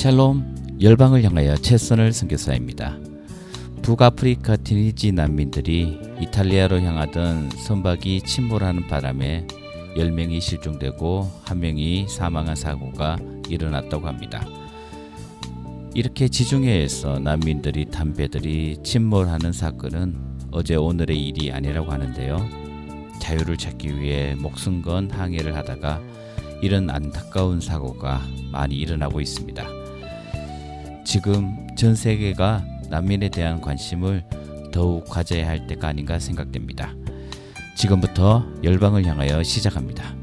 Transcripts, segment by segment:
샬롬 열방을 향하여 최선을 선교사입니다. 북아프리카 티니지 난민들이 이탈리아로 향하던 선박이 침몰하는 바람에 10명이 실종되고 1명이 사망한 사고가 일어났다고 합니다. 이렇게 지중해에서 난민들이 탄 배들이 침몰하는 사건은 어제 오늘의 일이 아니라고 하는데요. 자유를 찾기 위해 목숨 건 항해를 하다가 이런 안타까운 사고가 많이 일어나고 있습니다. 지금 전 세계가 난민에 대한 관심을 더욱 가져야 할 때가 아닌가 생각됩니다. 지금부터 열방을 향하여 시작합니다.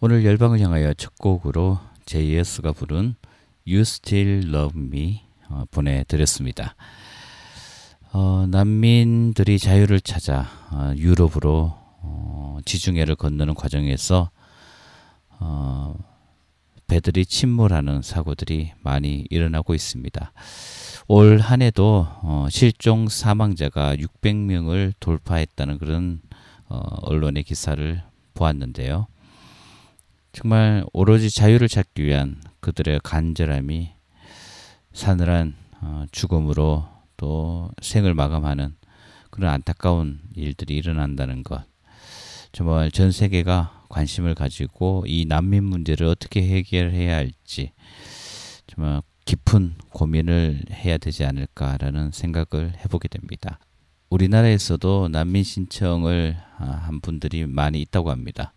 오늘 열방을 향하여 첫 곡으로 제이어스가 부른 You Still Love Me 어, 보내드렸습니다. 어, 난민들이 자유를 찾아 어, 유럽으로 어, 지중해를 건너는 과정에서 어, 배들이 침몰하는 사고들이 많이 일어나고 있습니다. 올 한 해도 어, 실종 사망자가 600명을 돌파했다는 그런 언론의 기사를 보았는데요. 정말 오로지 자유를 찾기 위한 그들의 간절함이 사늘한 죽음으로 또 생을 마감하는 그런 안타까운 일들이 일어난다는 것. 정말 전 세계가 관심을 가지고 이 난민 문제를 어떻게 해결해야 할지 정말 깊은 고민을 해야 되지 않을까라는 생각을 해보게 됩니다. 우리나라에서도 난민 신청을 아, 한 분들이 많이 있다고 합니다.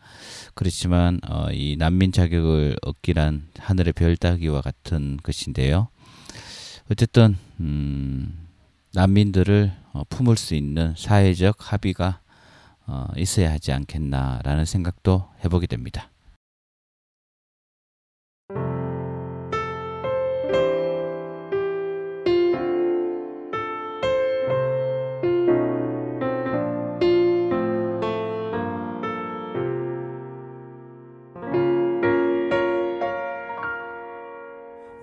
그렇지만 어, 이 난민 자격을 얻기란 하늘의 별 따기와 같은 것인데요. 어쨌든 음, 난민들을 어, 품을 수 있는 사회적 합의가 어, 있어야 하지 않겠나라는 생각도 해보게 됩니다.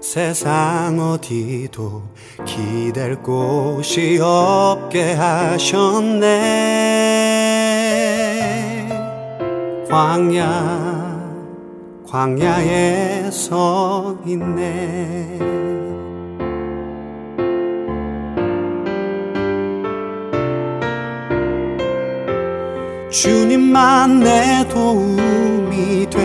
세상 어디도 기댈 곳이 없게 하셨네. 광야 광야에 서 있네. 주님만 내 도움이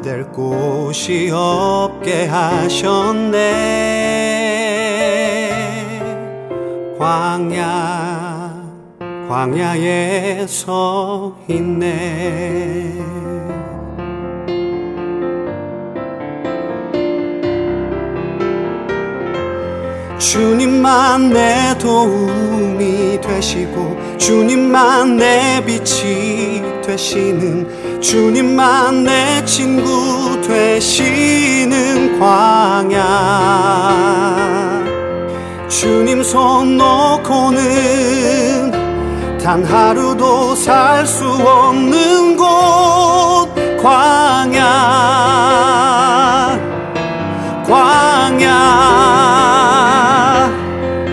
기댈 곳이 없게 하셨네. 광야 광야에 서 있네 주님만 내 도움이 되시고 주님만 내 빛이 되시는 주님만 내 친구 되시는 광야. 주님 손 놓고는 단 하루도 살 수 없는 곳 광야. 광야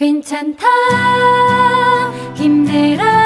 괜찮다. 힘내라.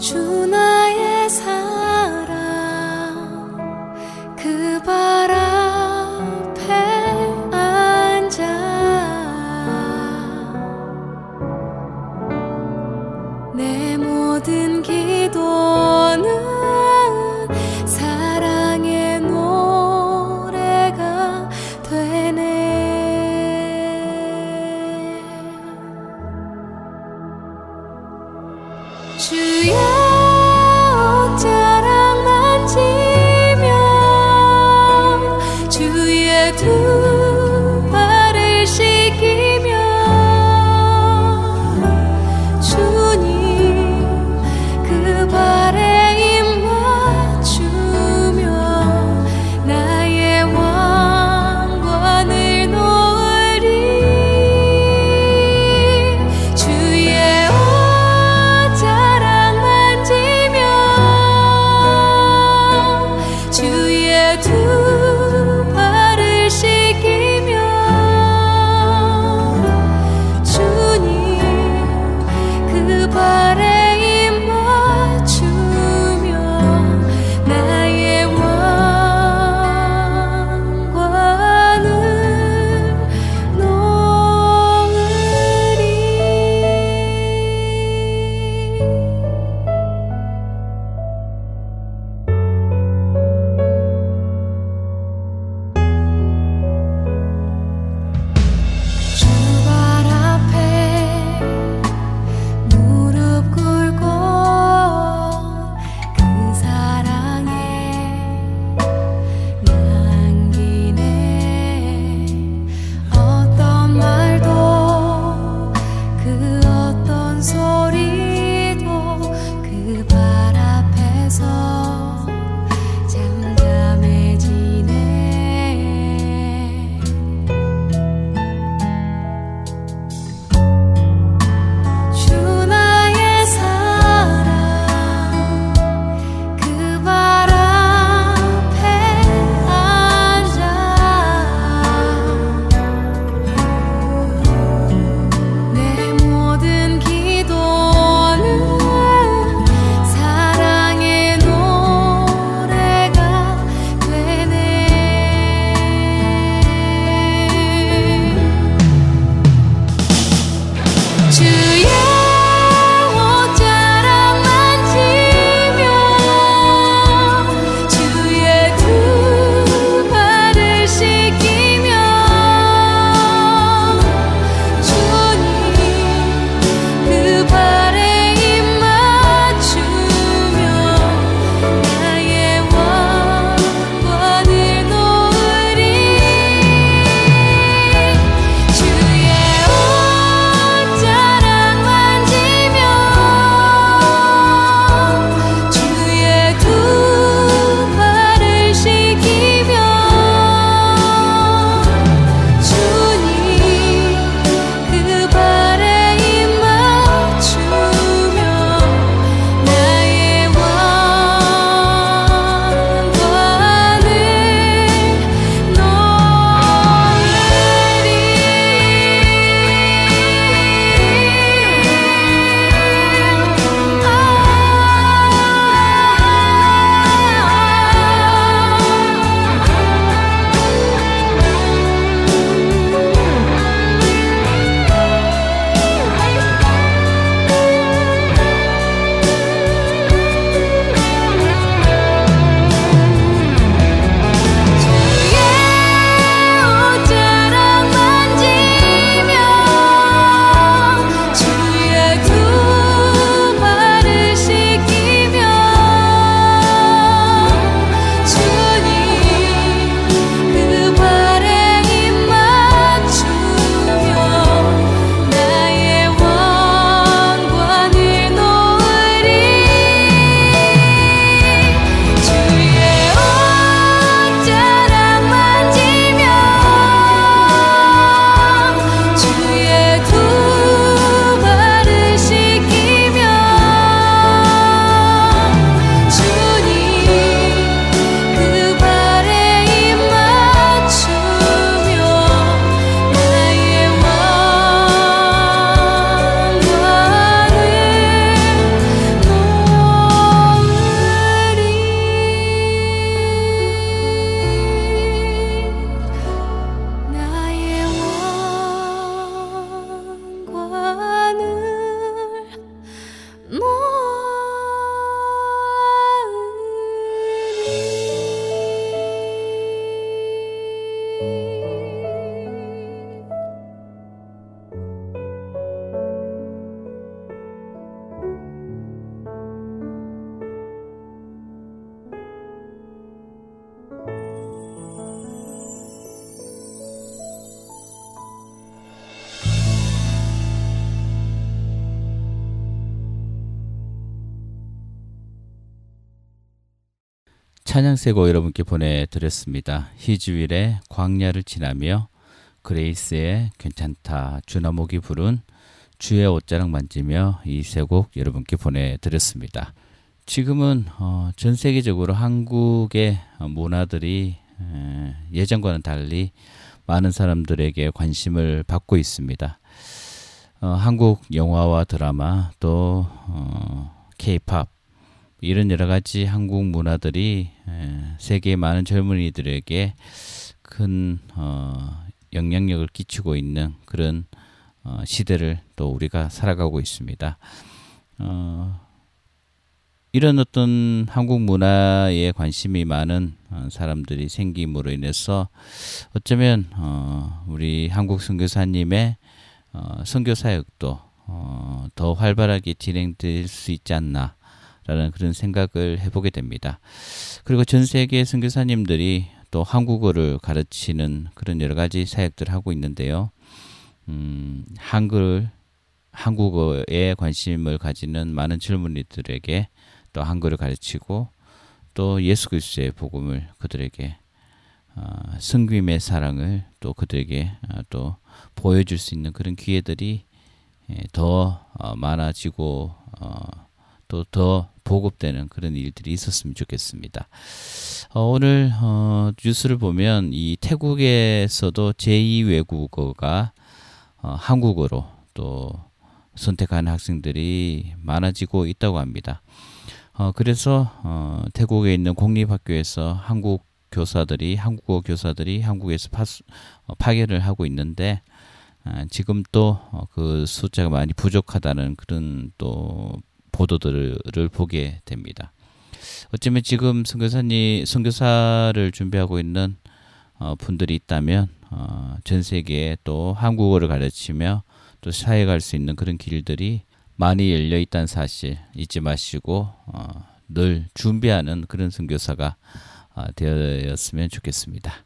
주 나의 사 찬양세고 여러분께 보내드렸습니다. 희주일의 광야를 지나며 그레이스의 괜찮다 주나목이 부른 주의 옷자락 만지며 이 세 곡 여러분께 보내드렸습니다. 지금은 어, 전 세계적으로 한국의 문화들이 에, 예전과는 달리 많은 사람들에게 관심을 받고 있습니다. 어, 한국 영화와 드라마 또 어, K-팝 이런 여러 가지 한국 문화들이 에, 세계의 많은 젊은이들에게 큰 어, 영향력을 끼치고 있는 그런 어, 시대를 또 우리가 살아가고 있습니다. 어, 이런 어떤 한국 문화에 관심이 많은 어, 사람들이 생김으로 인해서 어쩌면 어, 우리 한국 선교사님의 어, 선교 사역도 어, 더 활발하게 진행될 수 있지 않나 라는 그런 생각을 해보게 됩니다. 그리고 전 세계 선교사님들이 또 한국어를 가르치는 그런 여러 가지 사역들을 하고 있는데요. 음, 한글 한국어에 관심을 가지는 많은 젊은이들에게 또 한글을 가르치고 또 예수 그리스도의 복음을 그들에게 어, 승김의 사랑을 또 그들에게 어, 또 보여줄 수 있는 그런 기회들이 예, 더 어, 많아지고 어, 또 더 보급되는 그런 일들이 있었으면 좋겠습니다. 어, 오늘 어, 뉴스를 보면 이 태국에서도 제2 외국어가 어, 한국어로 또 선택하는 학생들이 많아지고 있다고 합니다. 어, 그래서 어, 태국에 있는 공립학교에서 한국 교사들이 한국어 교사들이 한국에서 파, 어, 파견을 하고 있는데 아, 지금 또그 어, 숫자가 많이 부족하다는 그런 또 보도들을 보게 됩니다. 어쩌면 지금 선교사님 선교사를 준비하고 있는 어, 분들이 있다면 어, 전 세계에 또 한국어를 가르치며 또 사회 갈 수 있는 그런 길들이 많이 열려 있다는 사실 잊지 마시고 어, 늘 준비하는 그런 선교사가 어, 되었으면 좋겠습니다.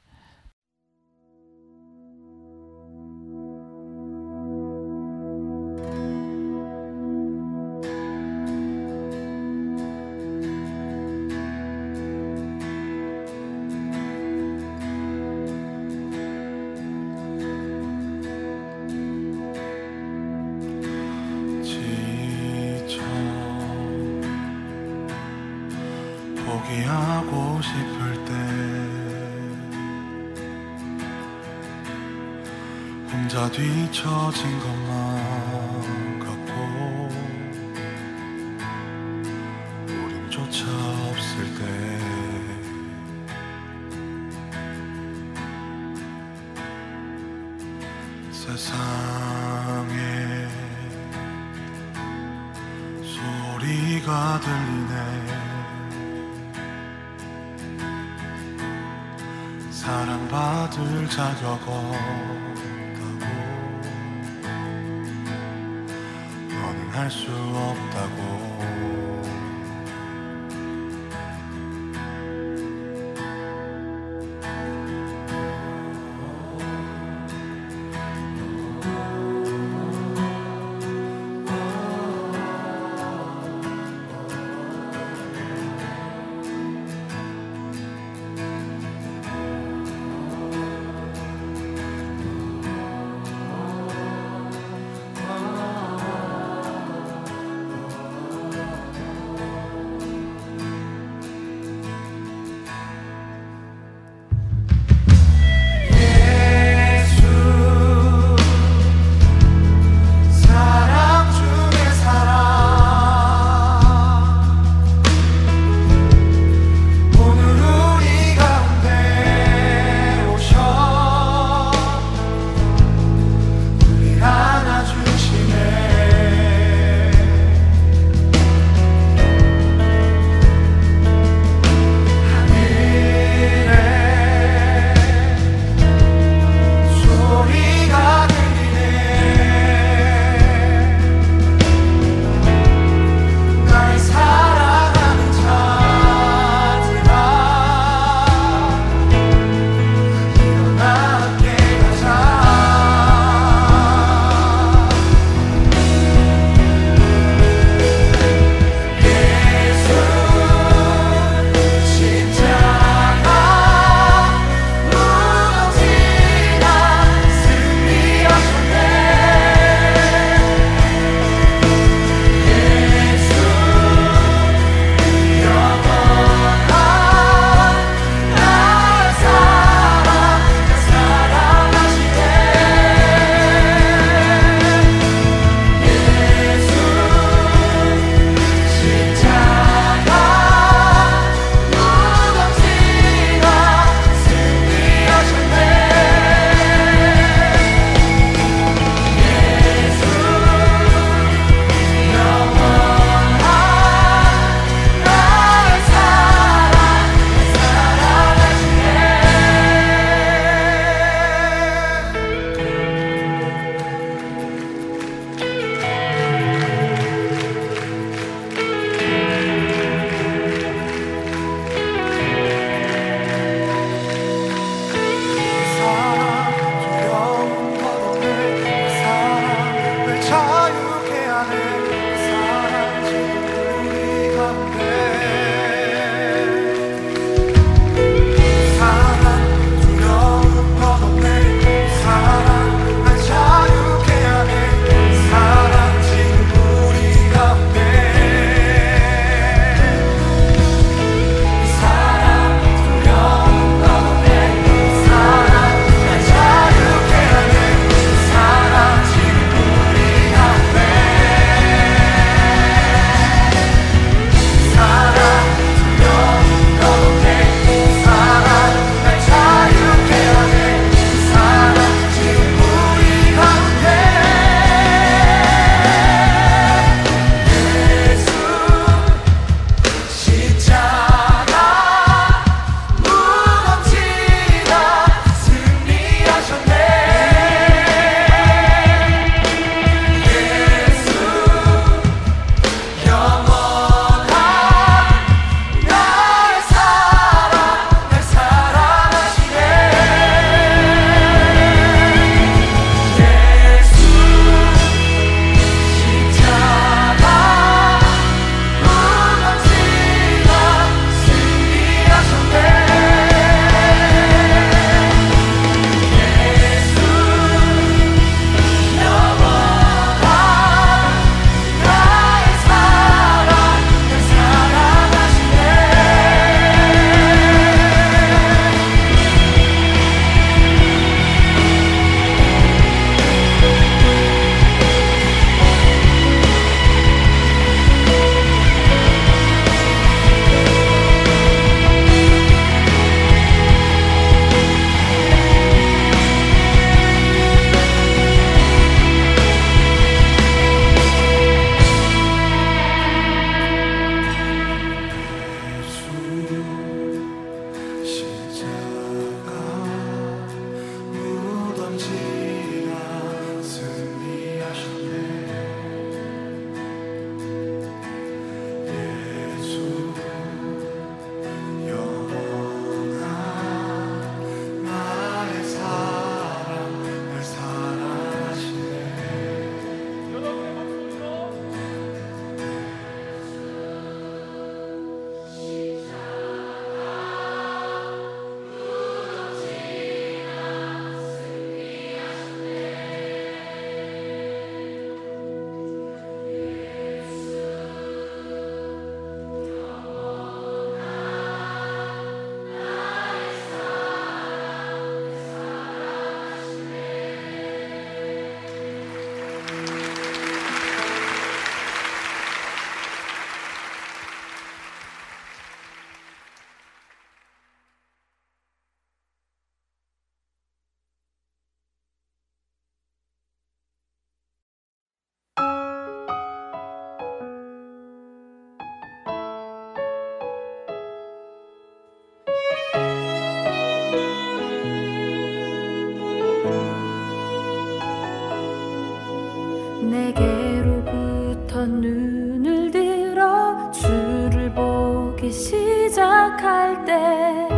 내게로부터 눈을 들어 주를 보기 시작할 때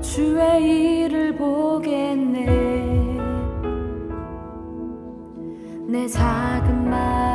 주의 일을 보겠네. 내 작은 말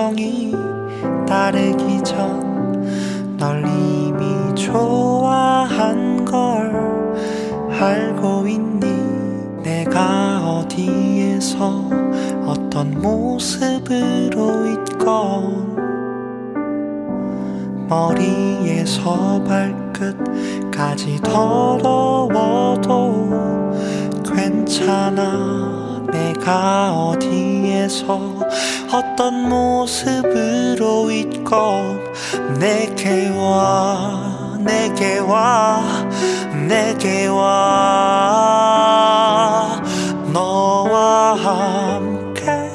감정이 다르기 전 널 이미 좋아한 걸 알고 있니? 내가 어디에서 어떤 모습으로 있건? 머리에서 발끝까지 더러워도 괜찮아. 내가 어디 에서 어떤 모습으로 있건 내게 와 내게 와 내게 와. 너와 함께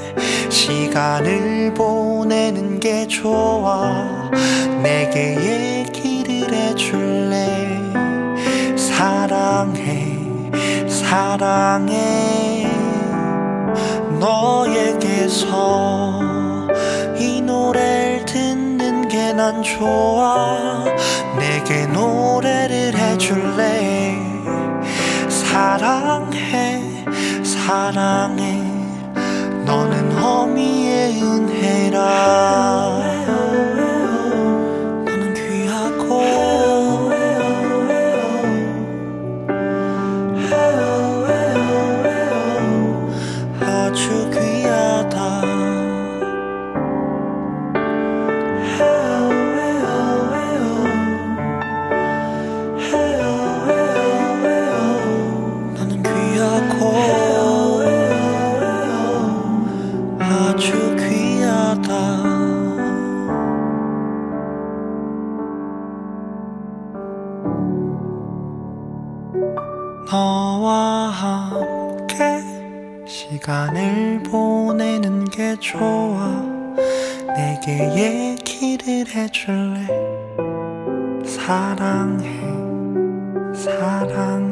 시간을 보내는 게 좋아. 내게 얘기를 해줄래? 사랑해 사랑해 너에게서 이 노래를 듣는 게 난 좋아. 내게 노래를 해줄래? 사랑해 사랑해. 너는 어미의 은혜라 시간을 보내는 게 좋아. 내게 얘기를 해줄래? 사랑해 사랑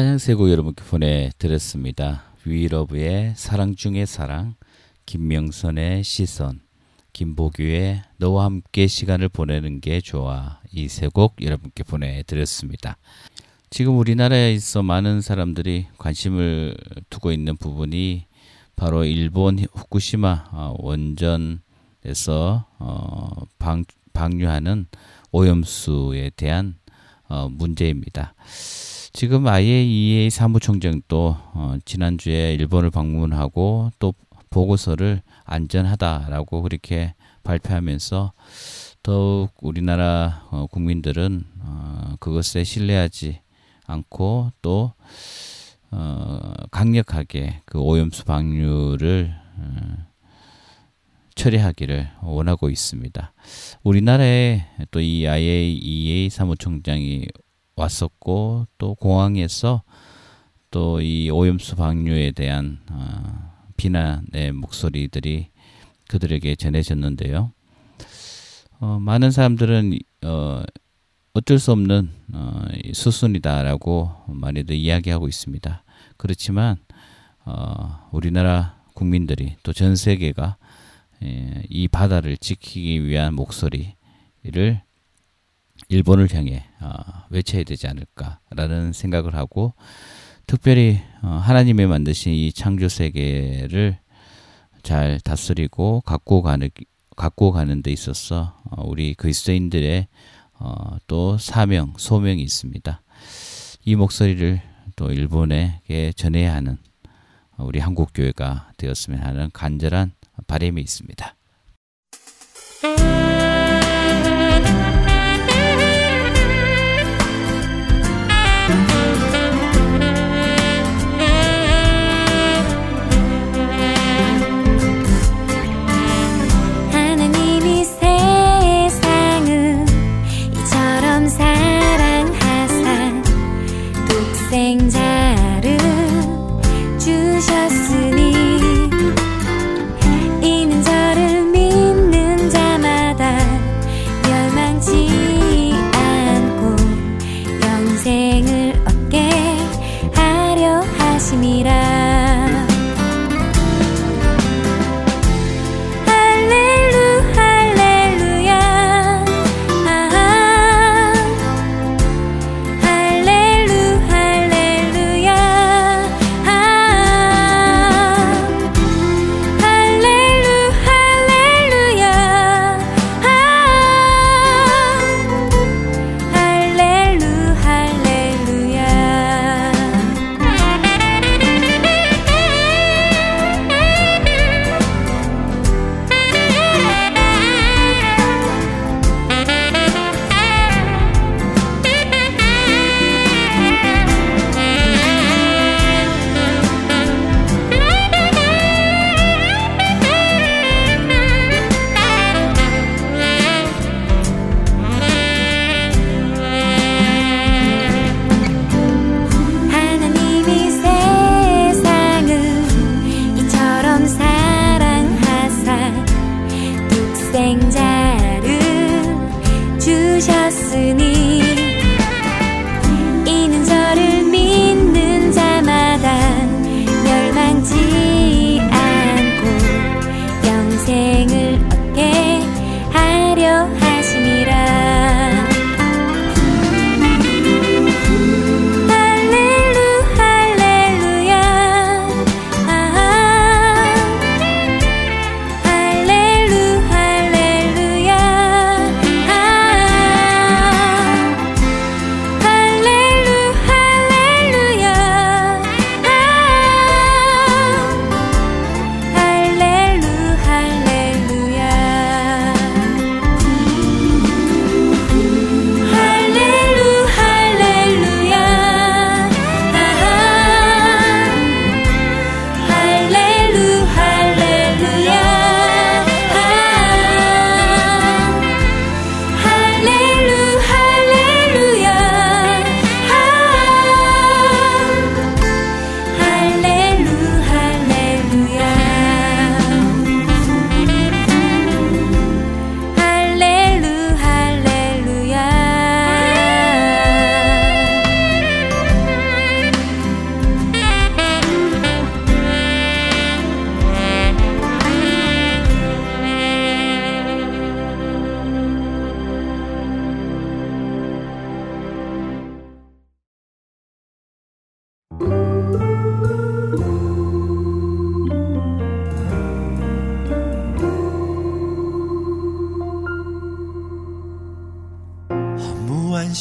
찬양 세곡 여러분께 보내드렸습니다. 위러브의 사랑 중의 사랑, 김명선의 시선, 김보규의 너와 함께 시간을 보내는 게 좋아 이 세 곡 여러분께 보내드렸습니다. 지금 우리나라에 있어 많은 사람들이 관심을 두고 있는 부분이 바로 일본 후쿠시마 어, 원전에서 어, 방, 방류하는 오염수에 대한 어, 문제입니다. 지금 IAEA 사무총장도 어, 지난주에 일본을 방문하고 또 보고서를 안전하다라고 그렇게 발표하면서 더욱 우리나라 어, 국민들은 어, 그것에 신뢰하지 않고 또 어, 강력하게 그 오염수 방류를 어, 처리하기를 원하고 있습니다. 우리나라에 또 이 IAEA 사무총장이 왔었고 또 공항에서 또 이 오염수 방류에 대한 어, 비난의 목소리들이 그들에게 전해졌는데요. 어, 많은 사람들은 어, 어쩔 수 없는 어, 수순이다라고 많이들 이야기하고 있습니다. 그렇지만 어, 우리나라 국민들이 또 전 세계가 예, 이 바다를 지키기 위한 목소리를 일본을 향해 어, 외쳐야 되지 않을까라는 생각을 하고 특별히 어, 하나님의 만드신 이 창조 세계를 잘 다스리고 갖고 가는 갖고 가는 데 있어서 어, 우리 그리스도인들의 어, 또 사명 소명이 있습니다. 이 목소리를 또 일본에게 전해야 하는 우리 한국 교회가 되었으면 하는 간절한 바람이 있습니다.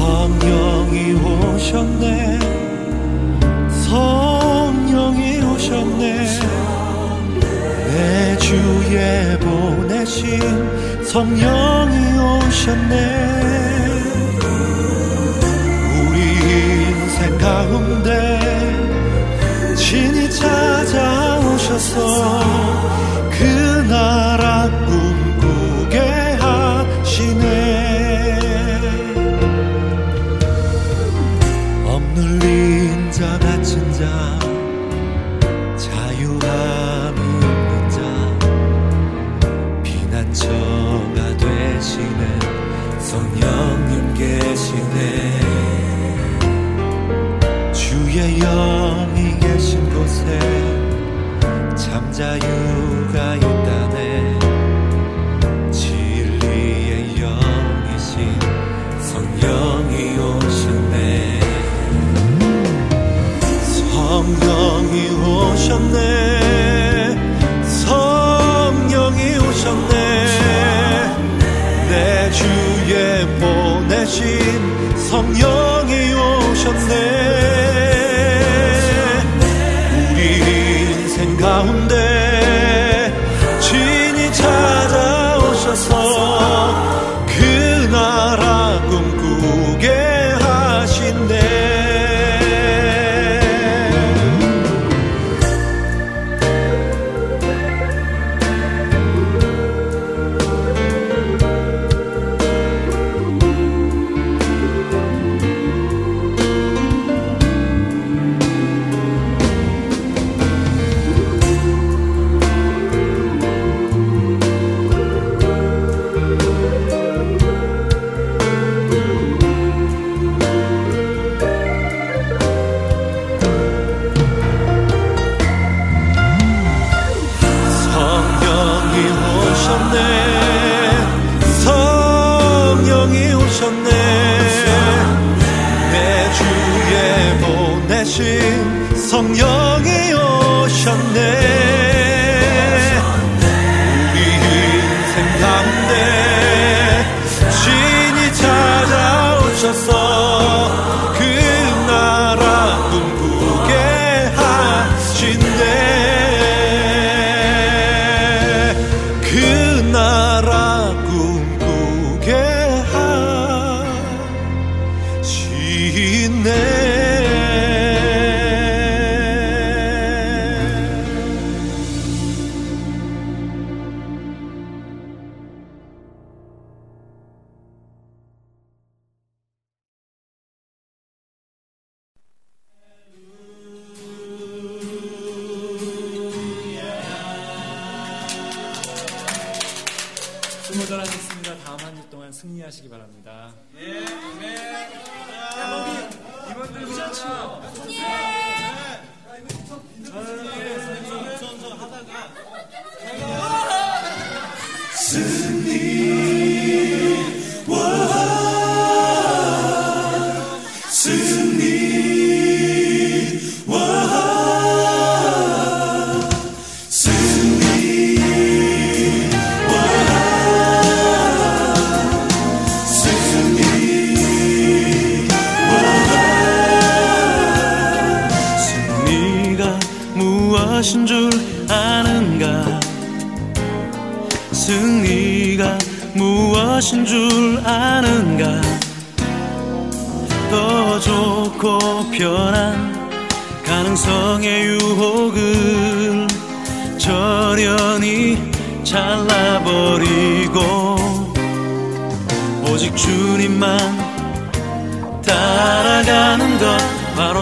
성령이 오셨네. 성령이 오셨네. 내 주에 보내신 성령이 오셨네. 우리 인생 가운데 진이 찾아오셔서 在。 승리하시기 바랍니다. 승리가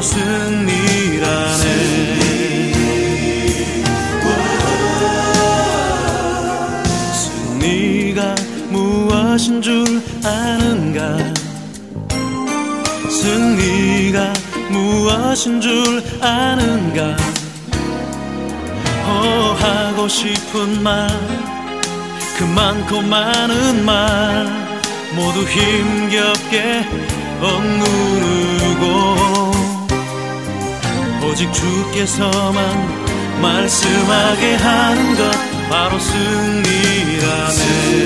승리라네. 승리가 무엇 무엇인 줄 아는가? 승리가 무엇인 줄 아는가? 어 하고 싶은 말 그 많고 많은 말 모두 힘겹게 억누르고 오직 주께서만 말씀하게 하는 것 바로 승리라네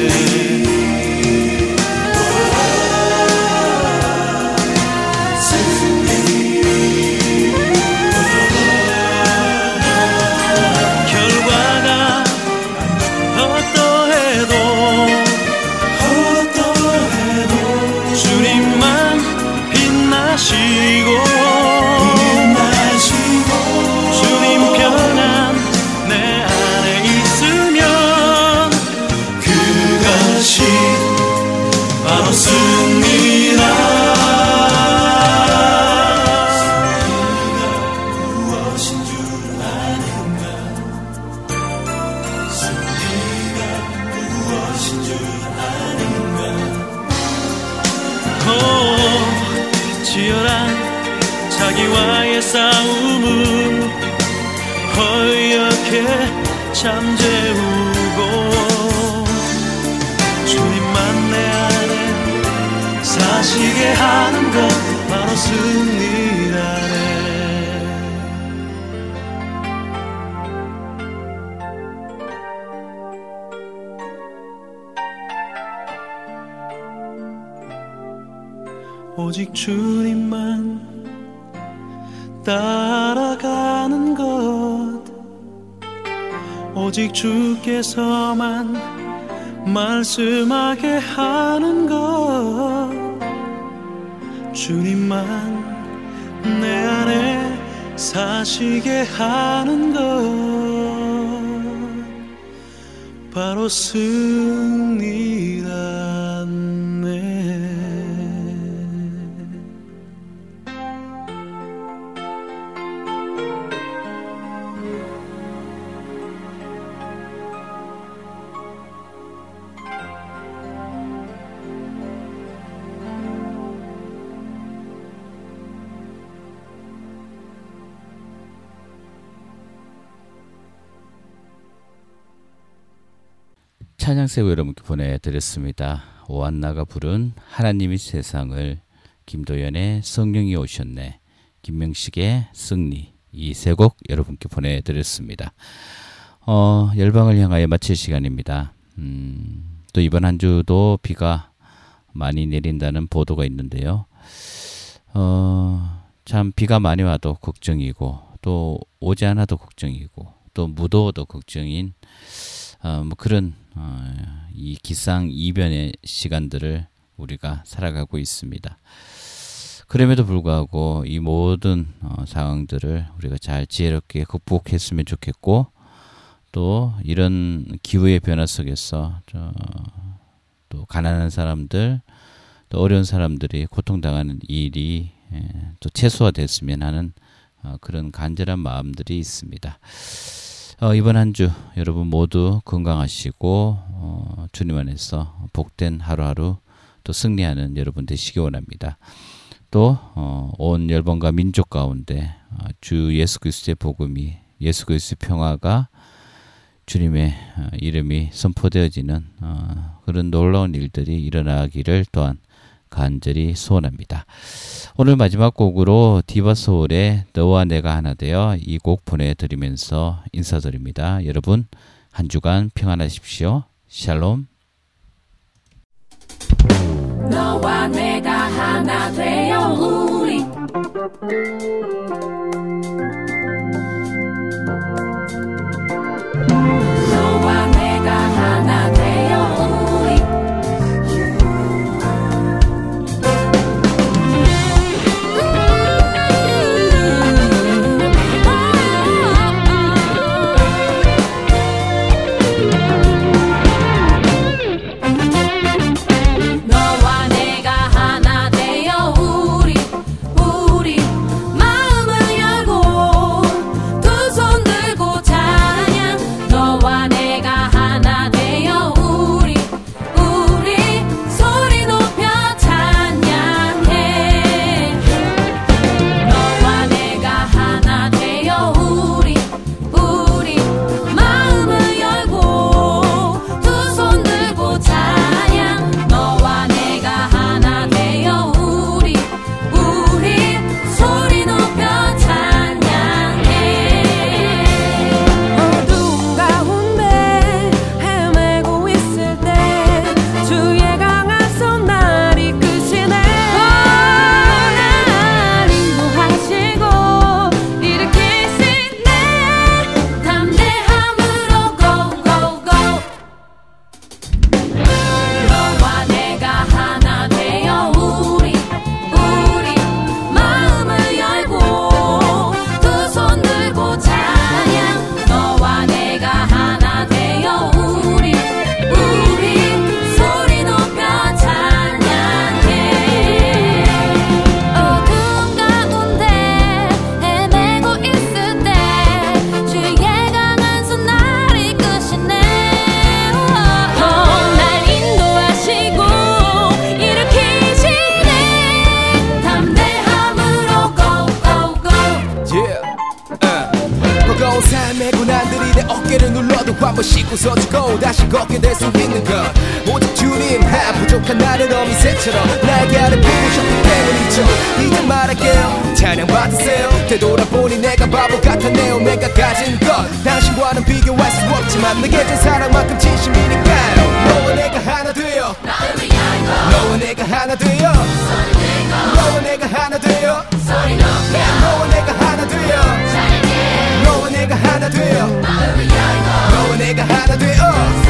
찬양세 여러분께 보내드렸습니다. 오한나가 부른 하나님이 세상을 김도연의 성령이 오셨네 김명식의 승리 이 세 곡 여러분께 보내드렸습니다. 어, 열방을 향하여 마칠 시간입니다. 음, 또 이번 한 주도 비가 많이 내린다는 보도가 있는데요. 어, 참 비가 많이 와도 걱정이고 또 오지 않아도 걱정이고 또 무더워도 걱정인 어, 뭐 그런 어, 이 기상 이변의 시간들을 우리가 살아가고 있습니다. 그럼에도 불구하고 이 모든 어, 상황들을 우리가 잘 지혜롭게 극복했으면 좋겠고 또 이런 기후의 변화 속에서 저, 또 가난한 사람들 또 어려운 사람들이 고통당하는 일이 예, 또 최소화됐으면 하는 어, 그런 간절한 마음들이 있습니다. 어, 이번 한 주 여러분 모두 건강하시고 어, 주님 안에서 복된 하루하루 또 승리하는 여러분 되시기 원합니다. 또 어, 온 열방과 민족 가운데 어, 주 예수 그리스도의 복음이 예수 그리스도의 평화가 주님의 어, 이름이 선포되어지는 어, 그런 놀라운 일들이 일어나기를 또한 간절히 소원합니다. 오늘 마지막 곡으로 디바 소울의 너와 내가 하나 되어 이 곡 보내드리면서 인사드립니다. 여러분 한 주간 평안하십시오. 샬롬. 너와 내가 하나 되어 우리 발도 한번 씻고 서주고 다시 걷게 될 수 있는 것. 오직 주님 하 부족한 나를 어미새처럼 나에게 아래 부으셨기 때문이죠. 이제 말할게요. 찬양 받으세요. 되돌아보니 내가 바보 같았네요 내가 가진 것. 당신과는 비교할 수 없지만 내게 준 사랑만큼 진심이니까요. 너와 내가 하나 되어. 너와 내가 하나 되어. 너와 내가 하나 되어. 너와 내가 하나 되어. 너와 내가 하나 되어. 너와 내가 하나 되어